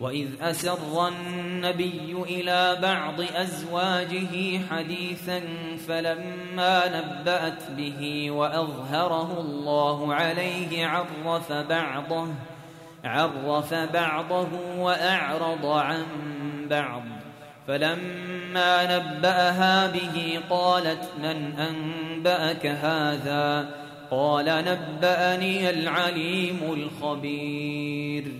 وإذ أسر النبي إلى بعض أزواجه حديثا فلما نبأت به وأظهره الله عليه عرف بعضه عرف بعضه وأعرض عن بعض. فلما نبأها به قالت من أنبأك هذا؟ قال نبأني العليم الخبير.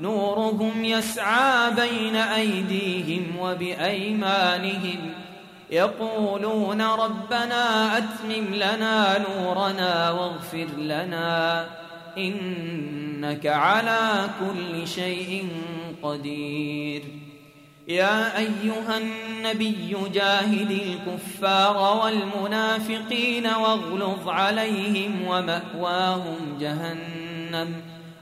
نورهم يسعى بين أيديهم وبأيمانهم. يقولون ربنا أتمم لنا نورنا واغفر لنا. إنك على كل شيء قدير. يا أيها النبي جاهد الكفار والمنافقين واغلظ عليهم ومأواهم جهنم.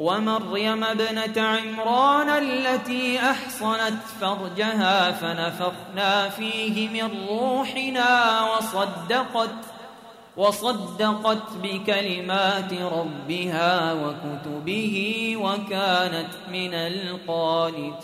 ومريم ابنة عمران التي أحصنت فرجها فنفخنا فيه من روحنا وصدقت وصدقت بكلمات ربها وكتبه وكانت من القانتين.